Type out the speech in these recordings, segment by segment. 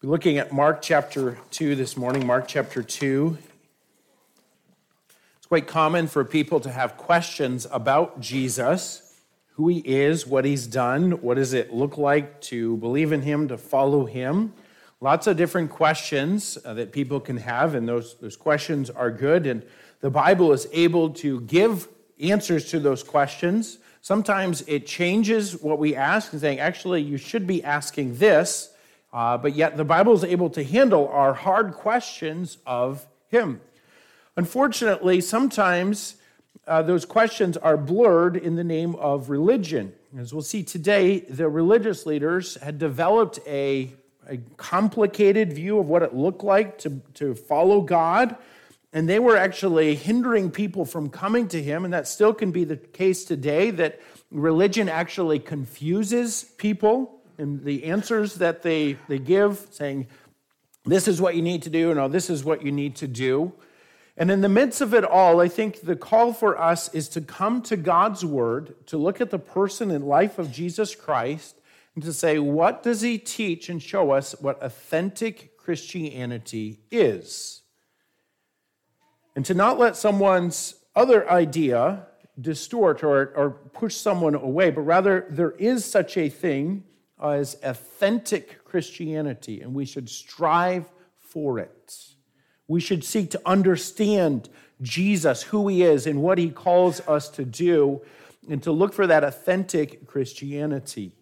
We're looking at Mark chapter 2 this morning, Mark chapter 2. It's quite common for people to have questions about Jesus, who he is, what he's done, what does it look like to believe in him, to follow him. Lots of different questions uh, that people can have, and those, those questions are good. And the Bible is able to give answers to those questions. Sometimes it changes what we ask and saying, actually, you should be asking this uh, but yet the Bible is able to handle our hard questions of Him. Unfortunately, sometimes uh, those questions are blurred in the name of religion. As we'll see today, the religious leaders had developed a, a complicated view of what it looked like to, to follow God, and they were actually hindering people from coming to Him, and that still can be the case today that religion actually confuses people and the answers that they, they give, saying, this is what you need to do, no, oh, this is what you need to do. And in the midst of it all, I think the call for us is to come to God's word, to look at the person and life of Jesus Christ, and to say, what does he teach and show us what authentic Christianity is? And to not let someone's other idea distort or, or push someone away, but rather there is such a thing as authentic Christianity, and we should strive for it. We should seek to understand Jesus, who he is, and what he calls us to do, and to look for that authentic Christianity.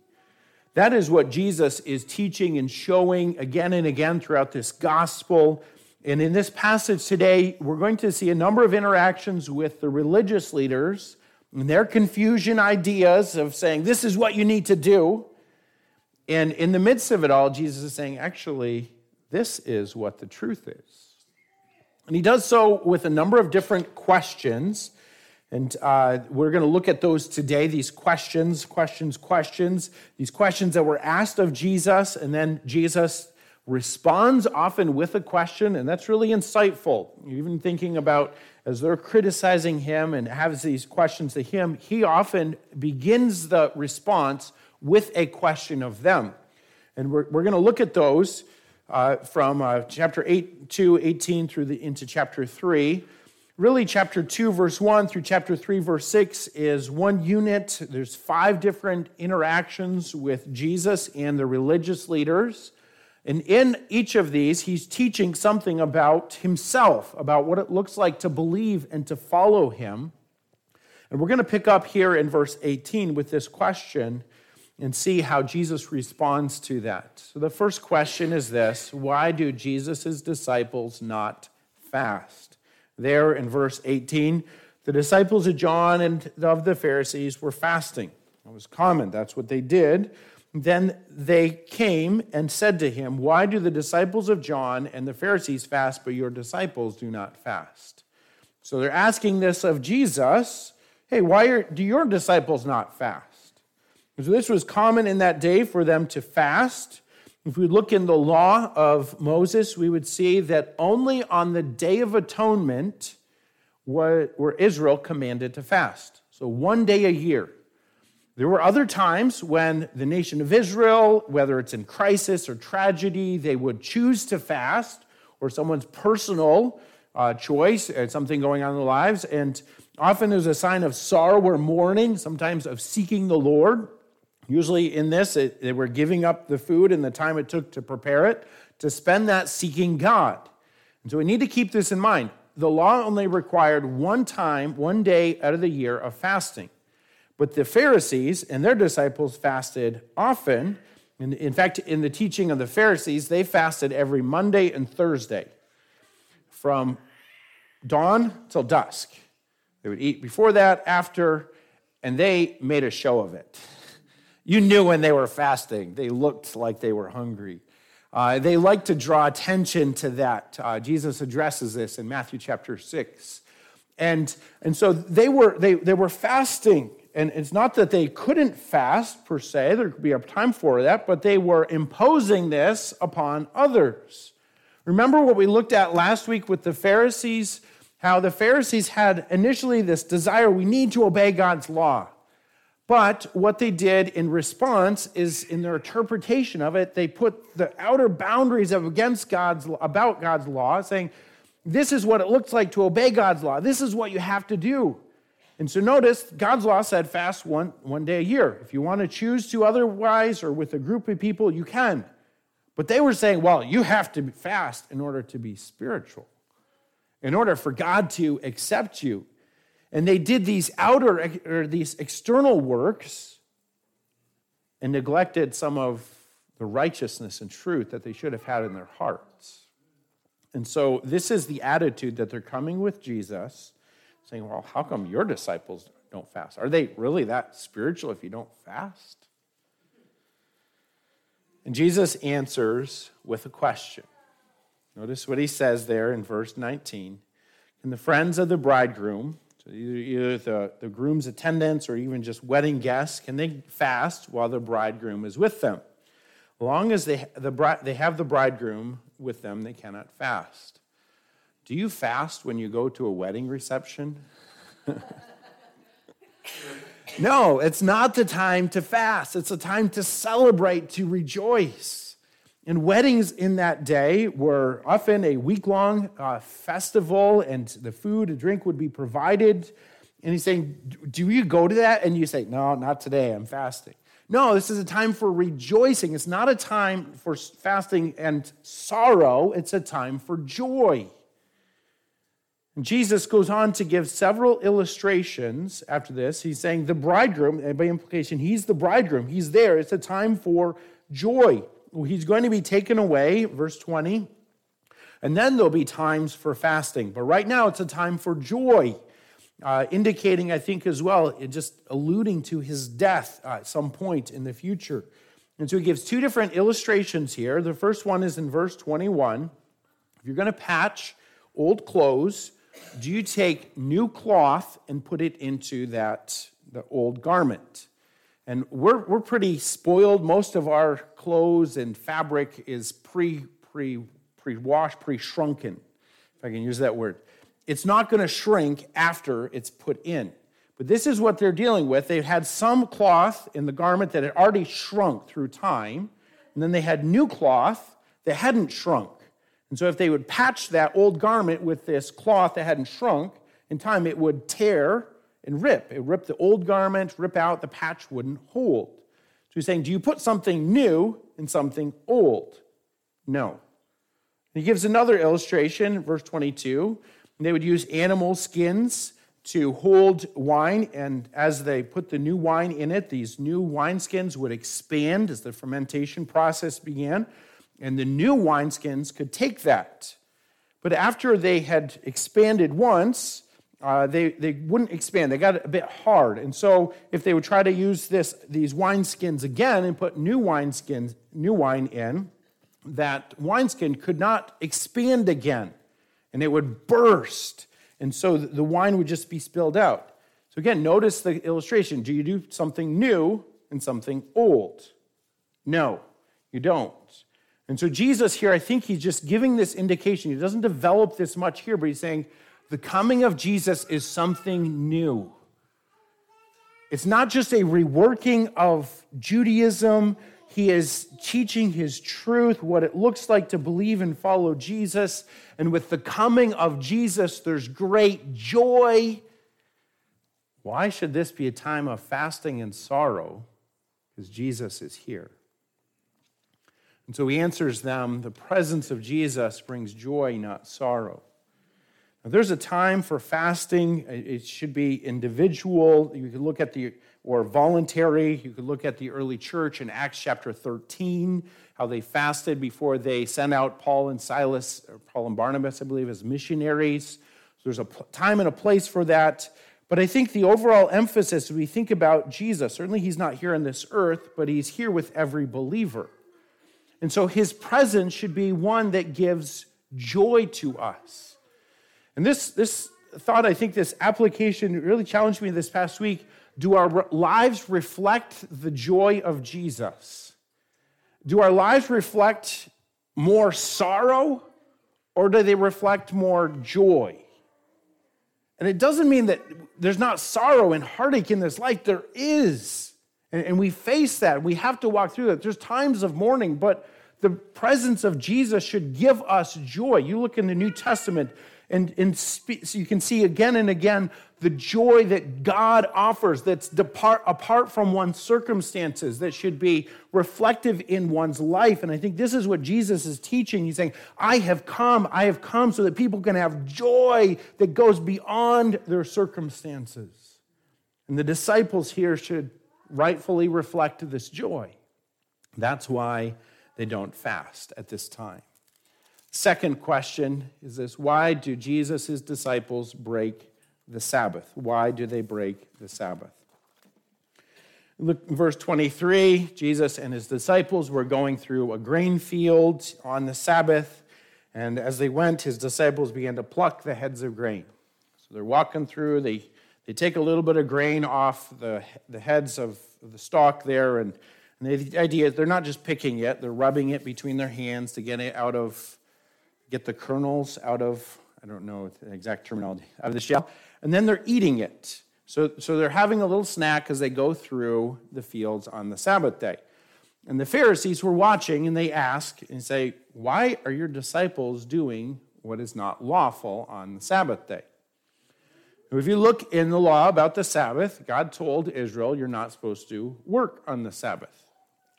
That is what Jesus is teaching and showing again and again throughout this gospel. And in this passage today, we're going to see a number of interactions with the religious leaders and their confusion ideas of saying, this is what you need to do. And in the midst of it all, Jesus is saying, actually, this is what the truth is. And he does so with a number of different questions. And uh, we're going to look at those today these questions, questions, questions, these questions that were asked of Jesus. And then Jesus responds often with a question. And that's really insightful. Even thinking about as they're criticizing him and has these questions to him, he often begins the response with a question of them. And we're, we're going to look at those uh, from uh, chapter 8, 2, 18 through the, into chapter 3. Really, chapter 2, verse 1 through chapter 3, verse 6 is one unit. There's five different interactions with Jesus and the religious leaders. And in each of these, he's teaching something about himself, about what it looks like to believe and to follow him. And we're going to pick up here in verse 18 with this question and see how Jesus responds to that. So the first question is this Why do Jesus' disciples not fast? There in verse 18, the disciples of John and of the Pharisees were fasting. It was common, that's what they did. Then they came and said to him, Why do the disciples of John and the Pharisees fast, but your disciples do not fast? So they're asking this of Jesus Hey, why are, do your disciples not fast? So this was common in that day for them to fast. If we look in the law of Moses, we would see that only on the Day of Atonement were, Israel commanded to fast. So one day a year. There were other times when the nation of Israel, whether it's in crisis or tragedy, they would choose to fast, or someone's personal uh, choice, and something going on in their lives. And often there's a sign of sorrow or mourning, sometimes of seeking the Lord. Usually, in this, it, they were giving up the food and the time it took to prepare it to spend that seeking God. And so we need to keep this in mind. The law only required one time, one day out of the year of fasting. But the Pharisees and their disciples fasted often. And in fact, in the teaching of the Pharisees, they fasted every Monday and Thursday from dawn till dusk. They would eat before that, after, and they made a show of it. You knew when they were fasting, they looked like they were hungry. Uh, they like to draw attention to that. Uh, Jesus addresses this in Matthew chapter 6. And, and so they were, they, they were fasting. And it's not that they couldn't fast per se, there could be a time for that, but they were imposing this upon others. Remember what we looked at last week with the Pharisees? How the Pharisees had initially this desire we need to obey God's law. But what they did in response is in their interpretation of it, they put the outer boundaries of against God's about God's law, saying, this is what it looks like to obey God's law. This is what you have to do. And so notice God's law said fast one, one day a year. If you want to choose to otherwise or with a group of people, you can. But they were saying, well, you have to fast in order to be spiritual, in order for God to accept you. And they did these outer or these external works and neglected some of the righteousness and truth that they should have had in their hearts. And so this is the attitude that they're coming with Jesus, saying, Well, how come your disciples don't fast? Are they really that spiritual if you don't fast? And Jesus answers with a question. Notice what he says there in verse 19. Can the friends of the bridegroom, so either, either the, the groom's attendants or even just wedding guests, can they fast while the bridegroom is with them? Long as they, the, they have the bridegroom with them, they cannot fast. Do you fast when you go to a wedding reception? no, it's not the time to fast. It's a time to celebrate, to rejoice. And weddings in that day were often a week long uh, festival, and the food and drink would be provided. And he's saying, Do you go to that? And you say, No, not today. I'm fasting. No, this is a time for rejoicing. It's not a time for fasting and sorrow, it's a time for joy. And Jesus goes on to give several illustrations after this. He's saying the bridegroom, by implication, he's the bridegroom. He's there. It's a time for joy. He's going to be taken away, verse 20, and then there'll be times for fasting. But right now, it's a time for joy uh, indicating, I think, as well, just alluding to his death at some point in the future. And so he gives two different illustrations here. The first one is in verse 21. If you're going to patch old clothes, do you take new cloth and put it into that the old garment? And we're, we're pretty spoiled. Most of our clothes and fabric is pre pre pre washed, pre shrunken, if I can use that word it's not going to shrink after it's put in. But this is what they're dealing with. They had some cloth in the garment that had already shrunk through time, and then they had new cloth that hadn't shrunk. And so if they would patch that old garment with this cloth that hadn't shrunk, in time it would tear and rip. It ripped the old garment, rip out, the patch wouldn't hold. So he's saying, Do you put something new in something old? No. He gives another illustration, verse 22. They would use animal skins to hold wine, and as they put the new wine in it, these new wineskins would expand as the fermentation process began, and the new wineskins could take that. But after they had expanded once, uh, they, they wouldn't expand. They got a bit hard. And so if they would try to use this, these wineskins again and put new wineskins, new wine in, that wineskin could not expand again and it would burst. And so the wine would just be spilled out. So again, notice the illustration. Do you do something new and something old? No, you don't. And so Jesus here, I think he's just giving this indication. He doesn't develop this much here, but he's saying the coming of Jesus is something new. It's not just a reworking of Judaism he is teaching his truth, what it looks like to believe and follow Jesus. And with the coming of Jesus, there's great joy. Why should this be a time of fasting and sorrow? Because Jesus is here. And so he answers them the presence of Jesus brings joy, not sorrow. There's a time for fasting, it should be individual. You could look at the or voluntary. You could look at the early church in Acts chapter 13, how they fasted before they sent out Paul and Silas, or Paul and Barnabas, I believe, as missionaries. So there's a time and a place for that. But I think the overall emphasis, we think about Jesus, certainly he's not here on this earth, but he's here with every believer. And so his presence should be one that gives joy to us. And this, this thought, I think this application really challenged me this past week do our lives reflect the joy of Jesus? Do our lives reflect more sorrow or do they reflect more joy? And it doesn't mean that there's not sorrow and heartache in this life. There is. And, and we face that. We have to walk through that. There's times of mourning, but the presence of Jesus should give us joy. You look in the New Testament, and, and so you can see again and again the joy that God offers that's depart, apart from one's circumstances, that should be reflective in one's life. And I think this is what Jesus is teaching. He's saying, I have come, I have come so that people can have joy that goes beyond their circumstances. And the disciples here should rightfully reflect this joy. That's why they don't fast at this time. Second question is this why do Jesus' disciples break the Sabbath? Why do they break the Sabbath? Look, verse 23 Jesus and his disciples were going through a grain field on the Sabbath, and as they went, his disciples began to pluck the heads of grain. So they're walking through, they, they take a little bit of grain off the, the heads of the stalk there, and, and the idea is they're not just picking it, they're rubbing it between their hands to get it out of, get the kernels out of, I don't know the exact terminology, out of the shell and then they're eating it. So, so they're having a little snack as they go through the fields on the Sabbath day. And the Pharisees were watching and they ask and say, Why are your disciples doing what is not lawful on the Sabbath day? If you look in the law about the Sabbath, God told Israel, You're not supposed to work on the Sabbath.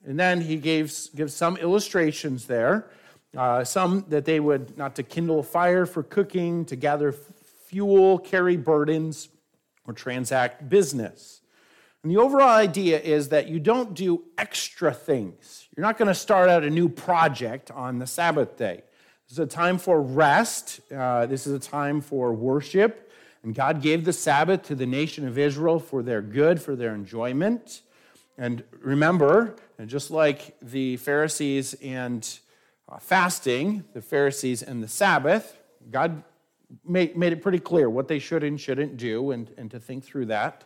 And then he gave, gives some illustrations there, uh, some that they would not to kindle fire for cooking, to gather fuel, carry burdens, or transact business. And the overall idea is that you don't do extra things. You're not going to start out a new project on the Sabbath day. This is a time for rest. Uh, this is a time for worship. And God gave the Sabbath to the nation of Israel for their good, for their enjoyment. And remember, and just like the Pharisees and Uh, fasting, the Pharisees and the Sabbath, God made, made it pretty clear what they should and shouldn't do and, and to think through that.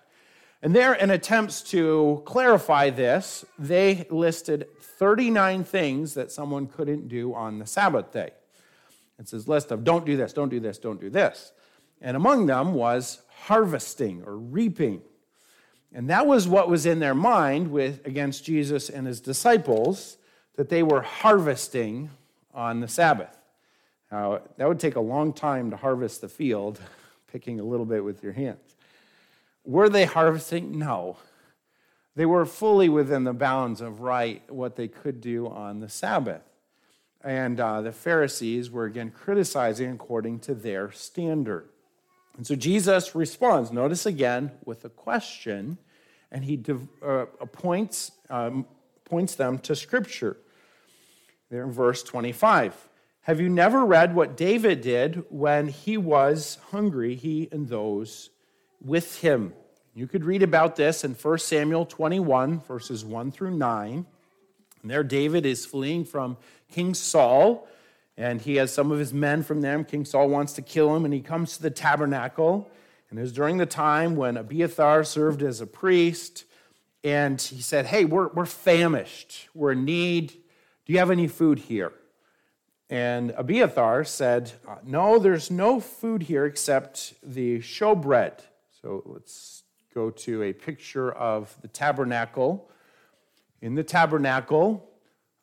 And there, in attempts to clarify this, they listed 39 things that someone couldn't do on the Sabbath day. It's this list of don't do this, don't do this, don't do this. And among them was harvesting or reaping. And that was what was in their mind with against Jesus and his disciples that they were harvesting on the Sabbath. Now, that would take a long time to harvest the field, picking a little bit with your hands. Were they harvesting? No. They were fully within the bounds of right what they could do on the Sabbath. And uh, the Pharisees were again criticizing according to their standard. And so Jesus responds, notice again, with a question, and he uh, points, um, points them to Scripture. There in verse 25. Have you never read what David did when he was hungry, he and those with him? You could read about this in 1 Samuel 21, verses 1 through 9. And there, David is fleeing from King Saul, and he has some of his men from there. King Saul wants to kill him, and he comes to the tabernacle. And it was during the time when Abiathar served as a priest, and he said, Hey, we're, we're famished. We're in need. Do you have any food here? And Abiathar said, uh, No, there's no food here except the showbread. So let's go to a picture of the tabernacle. In the tabernacle,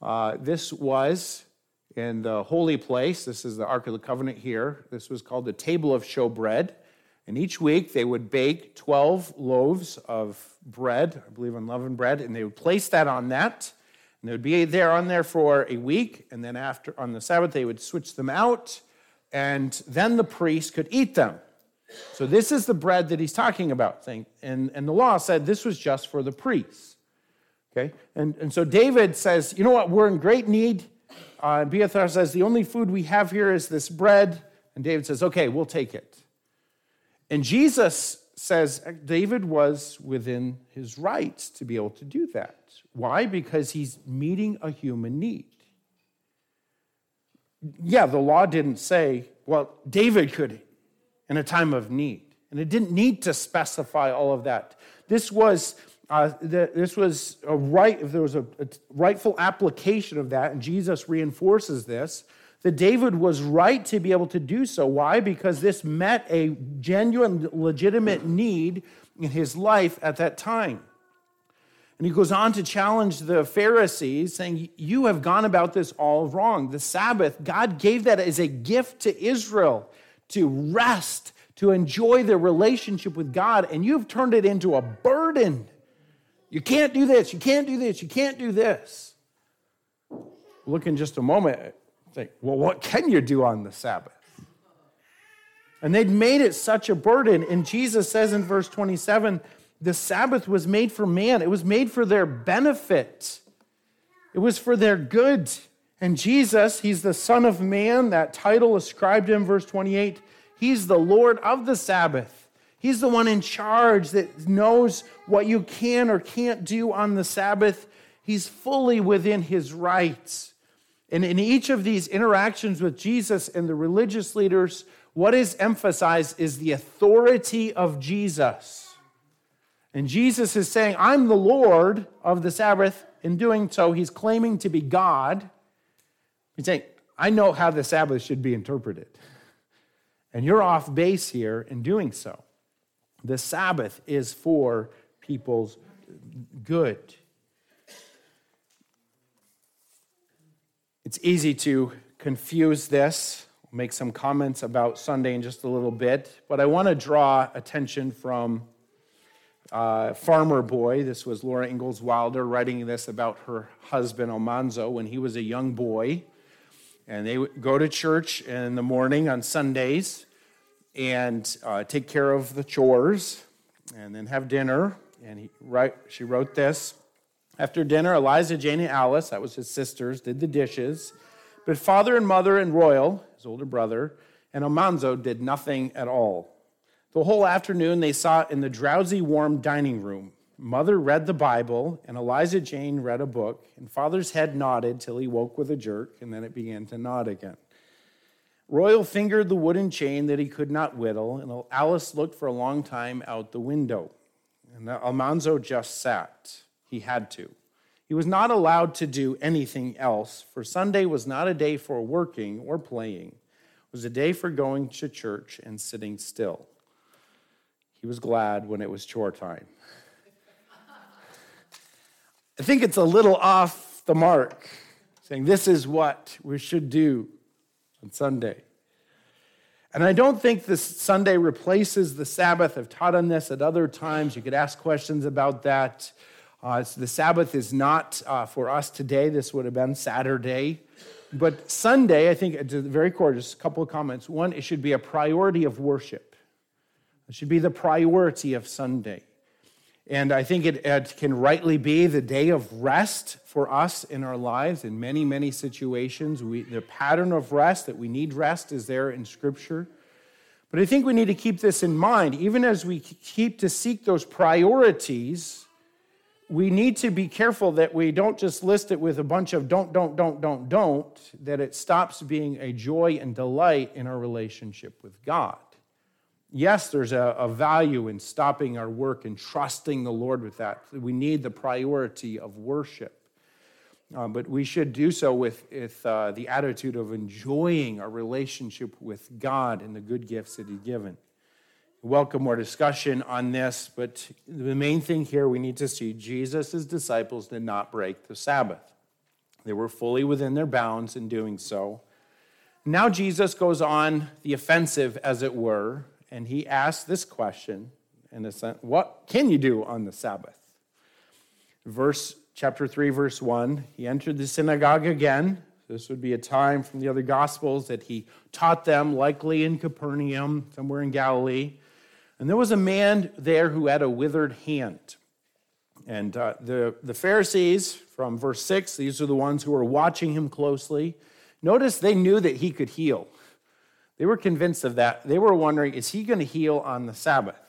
uh, this was in the holy place. This is the Ark of the Covenant here. This was called the table of showbread. And each week they would bake 12 loaves of bread, I believe unleavened bread, and they would place that on that. And they would be there on there for a week, and then after on the Sabbath they would switch them out, and then the priest could eat them. So this is the bread that he's talking about. Saying, and, and the law said this was just for the priests. Okay? And, and so David says, you know what, we're in great need. Uh, Abiathar says, the only food we have here is this bread. And David says, okay, we'll take it. And Jesus says David was within his rights to be able to do that. Why? Because he's meeting a human need. Yeah, the law didn't say, well, David could in a time of need. And it didn't need to specify all of that. This was, uh, this was a right, if there was a, a rightful application of that, and Jesus reinforces this, that David was right to be able to do so. Why? Because this met a genuine, legitimate need in his life at that time. And he goes on to challenge the Pharisees, saying, You have gone about this all wrong. The Sabbath, God gave that as a gift to Israel to rest, to enjoy their relationship with God, and you've turned it into a burden. You can't do this, you can't do this, you can't do this. Look in just a moment, think, well, what can you do on the Sabbath? And they'd made it such a burden. And Jesus says in verse 27 the Sabbath was made for man, it was made for their benefit, it was for their good. And Jesus, he's the Son of Man, that title ascribed him, verse 28, he's the Lord of the Sabbath. He's the one in charge that knows what you can or can't do on the Sabbath. He's fully within his rights. And in each of these interactions with Jesus and the religious leaders, what is emphasized is the authority of Jesus. And Jesus is saying, I'm the Lord of the Sabbath. In doing so, he's claiming to be God. He's saying, I know how the Sabbath should be interpreted. And you're off base here in doing so. The Sabbath is for people's good. It's easy to confuse this. I'll make some comments about Sunday in just a little bit, but I want to draw attention from uh, Farmer Boy. This was Laura Ingalls Wilder writing this about her husband, Almanzo, when he was a young boy. And they would go to church in the morning on Sundays and uh, take care of the chores and then have dinner. And he, she wrote this after dinner, Eliza, Jane, and Alice, that was his sisters, did the dishes. But father and mother and Royal, his older brother, and Almanzo did nothing at all. The whole afternoon they sat in the drowsy, warm dining room. Mother read the Bible, and Eliza Jane read a book, and father's head nodded till he woke with a jerk, and then it began to nod again. Royal fingered the wooden chain that he could not whittle, and Alice looked for a long time out the window. And Almanzo just sat. He had to. He was not allowed to do anything else, for Sunday was not a day for working or playing. It was a day for going to church and sitting still. He was glad when it was chore time. I think it's a little off the mark, saying this is what we should do on Sunday. And I don't think this Sunday replaces the Sabbath. I've taught on this at other times. You could ask questions about that. Uh, the Sabbath is not uh, for us today. This would have been Saturday. But Sunday, I think, it's very core, just a couple of comments. One, it should be a priority of worship. It should be the priority of Sunday. And I think it, it, can rightly be the day of rest for us in our lives in many, many situations. We, the pattern of rest, that we need rest, is there in Scripture. But I think we need to keep this in mind. Even as we keep to seek those priorities, we need to be careful that we don't just list it with a bunch of don't, don't, don't, don't, don't, that it stops being a joy and delight in our relationship with God. Yes, there's a, a value in stopping our work and trusting the Lord with that. We need the priority of worship. Uh, but we should do so with, with uh, the attitude of enjoying our relationship with God and the good gifts that He's given welcome more discussion on this, but the main thing here we need to see Jesus' disciples did not break the Sabbath. They were fully within their bounds in doing so. Now Jesus goes on the offensive, as it were, and he asks this question in a sense, what can you do on the Sabbath? Verse chapter 3, verse 1, he entered the synagogue again. This would be a time from the other gospels that he taught them, likely in Capernaum, somewhere in Galilee. And there was a man there who had a withered hand. And uh, the, the Pharisees, from verse 6, these are the ones who were watching him closely. Notice they knew that he could heal. They were convinced of that. They were wondering, is he going to heal on the Sabbath?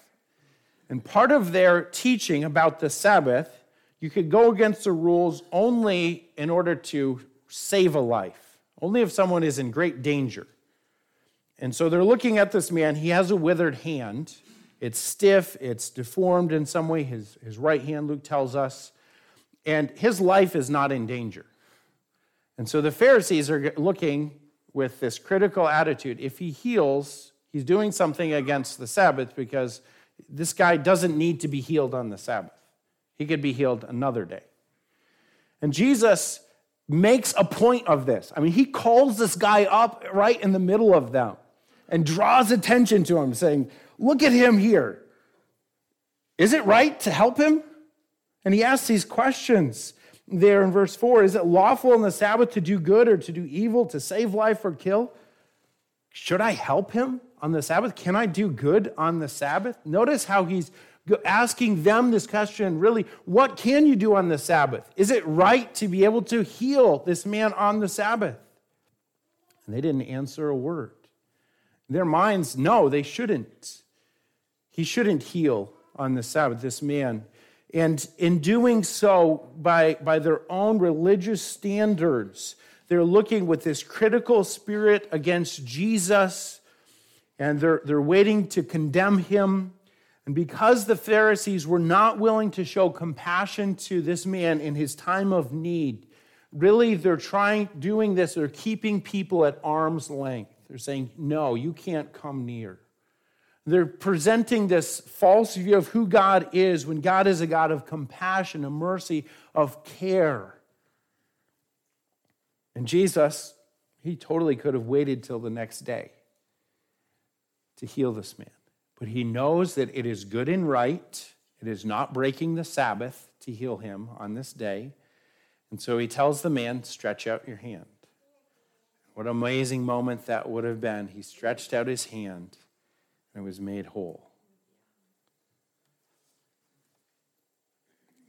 And part of their teaching about the Sabbath, you could go against the rules only in order to save a life, only if someone is in great danger. And so they're looking at this man. He has a withered hand. It's stiff, it's deformed in some way. His, his right hand, Luke tells us, and his life is not in danger. And so the Pharisees are looking with this critical attitude. If he heals, he's doing something against the Sabbath because this guy doesn't need to be healed on the Sabbath. He could be healed another day. And Jesus makes a point of this. I mean, he calls this guy up right in the middle of them and draws attention to him, saying, Look at him here. Is it right to help him? And he asks these questions there in verse 4 Is it lawful on the Sabbath to do good or to do evil, to save life or kill? Should I help him on the Sabbath? Can I do good on the Sabbath? Notice how he's asking them this question really, what can you do on the Sabbath? Is it right to be able to heal this man on the Sabbath? And they didn't answer a word. Their minds, no, they shouldn't. He shouldn't heal on the Sabbath, this man. And in doing so, by, by their own religious standards, they're looking with this critical spirit against Jesus, and they're, they're waiting to condemn him. And because the Pharisees were not willing to show compassion to this man in his time of need, really they're trying, doing this, they're keeping people at arm's length. They're saying, no, you can't come near. They're presenting this false view of who God is when God is a God of compassion, of mercy, of care. And Jesus, he totally could have waited till the next day to heal this man. But he knows that it is good and right, it is not breaking the Sabbath to heal him on this day. And so he tells the man, Stretch out your hand. What an amazing moment that would have been. He stretched out his hand and was made whole.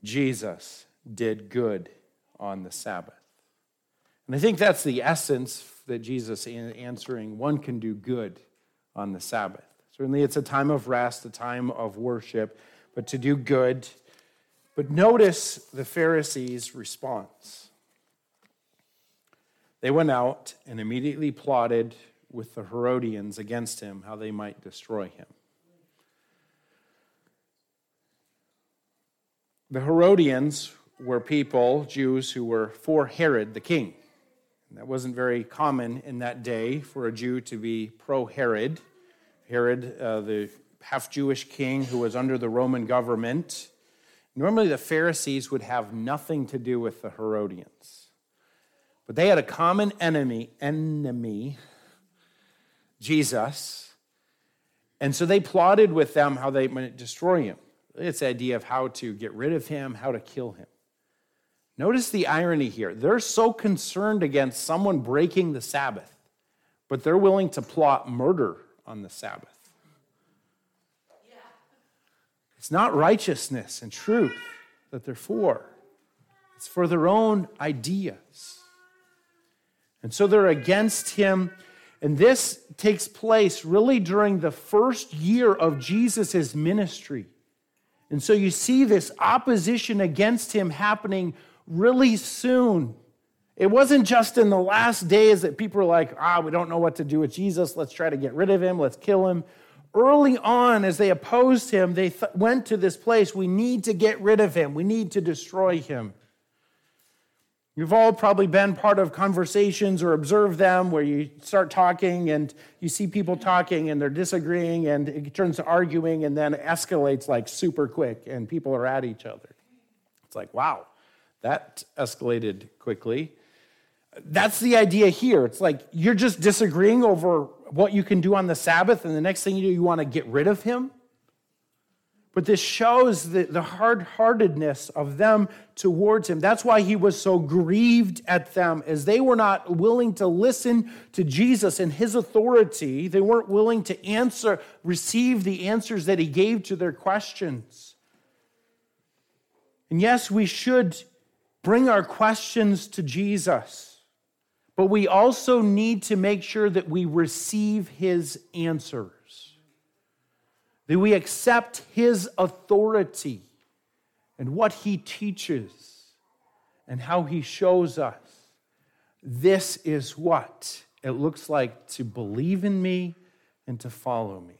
Jesus did good on the Sabbath. And I think that's the essence that Jesus answering one can do good on the Sabbath. Certainly it's a time of rest, a time of worship, but to do good. But notice the Pharisees' response. They went out and immediately plotted with the Herodians against him, how they might destroy him. The Herodians were people, Jews, who were for Herod the king. That wasn't very common in that day for a Jew to be pro Herod. Herod, uh, the half Jewish king who was under the Roman government. Normally, the Pharisees would have nothing to do with the Herodians. But they had a common enemy, enemy Jesus. And so they plotted with them how they might destroy him. It's the idea of how to get rid of him, how to kill him. Notice the irony here. They're so concerned against someone breaking the Sabbath, but they're willing to plot murder on the Sabbath. It's not righteousness and truth that they're for, it's for their own ideas. And so they're against him and this takes place really during the first year of Jesus' ministry. And so you see this opposition against him happening really soon. It wasn't just in the last days that people were like, ah, we don't know what to do with Jesus. Let's try to get rid of him. Let's kill him. Early on, as they opposed him, they th- went to this place we need to get rid of him, we need to destroy him. You've all probably been part of conversations or observed them where you start talking and you see people talking and they're disagreeing and it turns to arguing and then escalates like super quick and people are at each other. It's like, wow, that escalated quickly. That's the idea here. It's like you're just disagreeing over what you can do on the Sabbath, and the next thing you do, you want to get rid of him. But this shows the, the hard heartedness of them towards him. That's why he was so grieved at them, as they were not willing to listen to Jesus and his authority. They weren't willing to answer, receive the answers that he gave to their questions. And yes, we should bring our questions to Jesus, but we also need to make sure that we receive his answers that we accept his authority and what he teaches and how he shows us. This is what it looks like to believe in me and to follow me.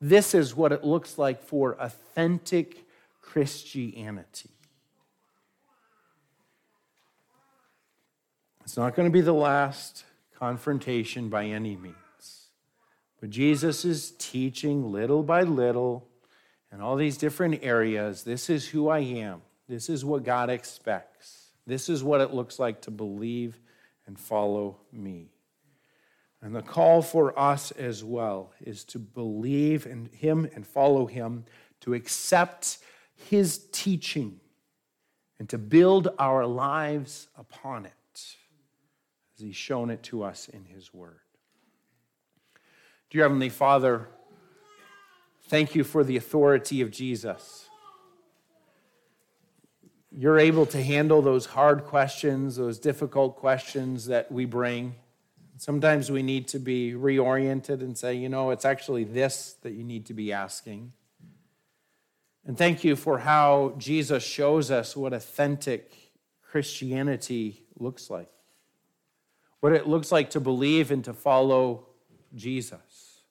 This is what it looks like for authentic Christianity. It's not going to be the last confrontation by any means. But Jesus is teaching little by little in all these different areas. This is who I am. This is what God expects. This is what it looks like to believe and follow me. And the call for us as well is to believe in Him and follow Him, to accept His teaching, and to build our lives upon it as He's shown it to us in His Word. Dear Heavenly Father, thank you for the authority of Jesus. You're able to handle those hard questions, those difficult questions that we bring. Sometimes we need to be reoriented and say, you know, it's actually this that you need to be asking. And thank you for how Jesus shows us what authentic Christianity looks like, what it looks like to believe and to follow Jesus.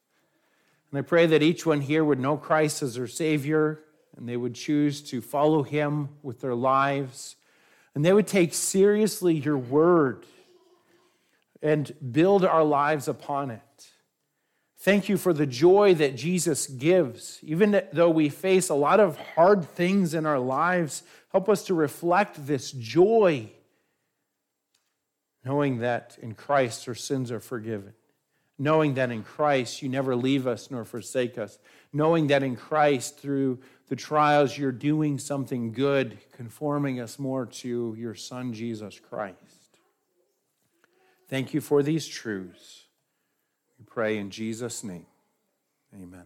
And I pray that each one here would know Christ as their Savior and they would choose to follow Him with their lives. And they would take seriously your word and build our lives upon it. Thank you for the joy that Jesus gives. Even though we face a lot of hard things in our lives, help us to reflect this joy, knowing that in Christ our sins are forgiven, knowing that in Christ you never leave us nor forsake us, knowing that in Christ through the trials you're doing something good, conforming us more to your Son, Jesus Christ. Thank you for these truths. We pray in Jesus' name. Amen.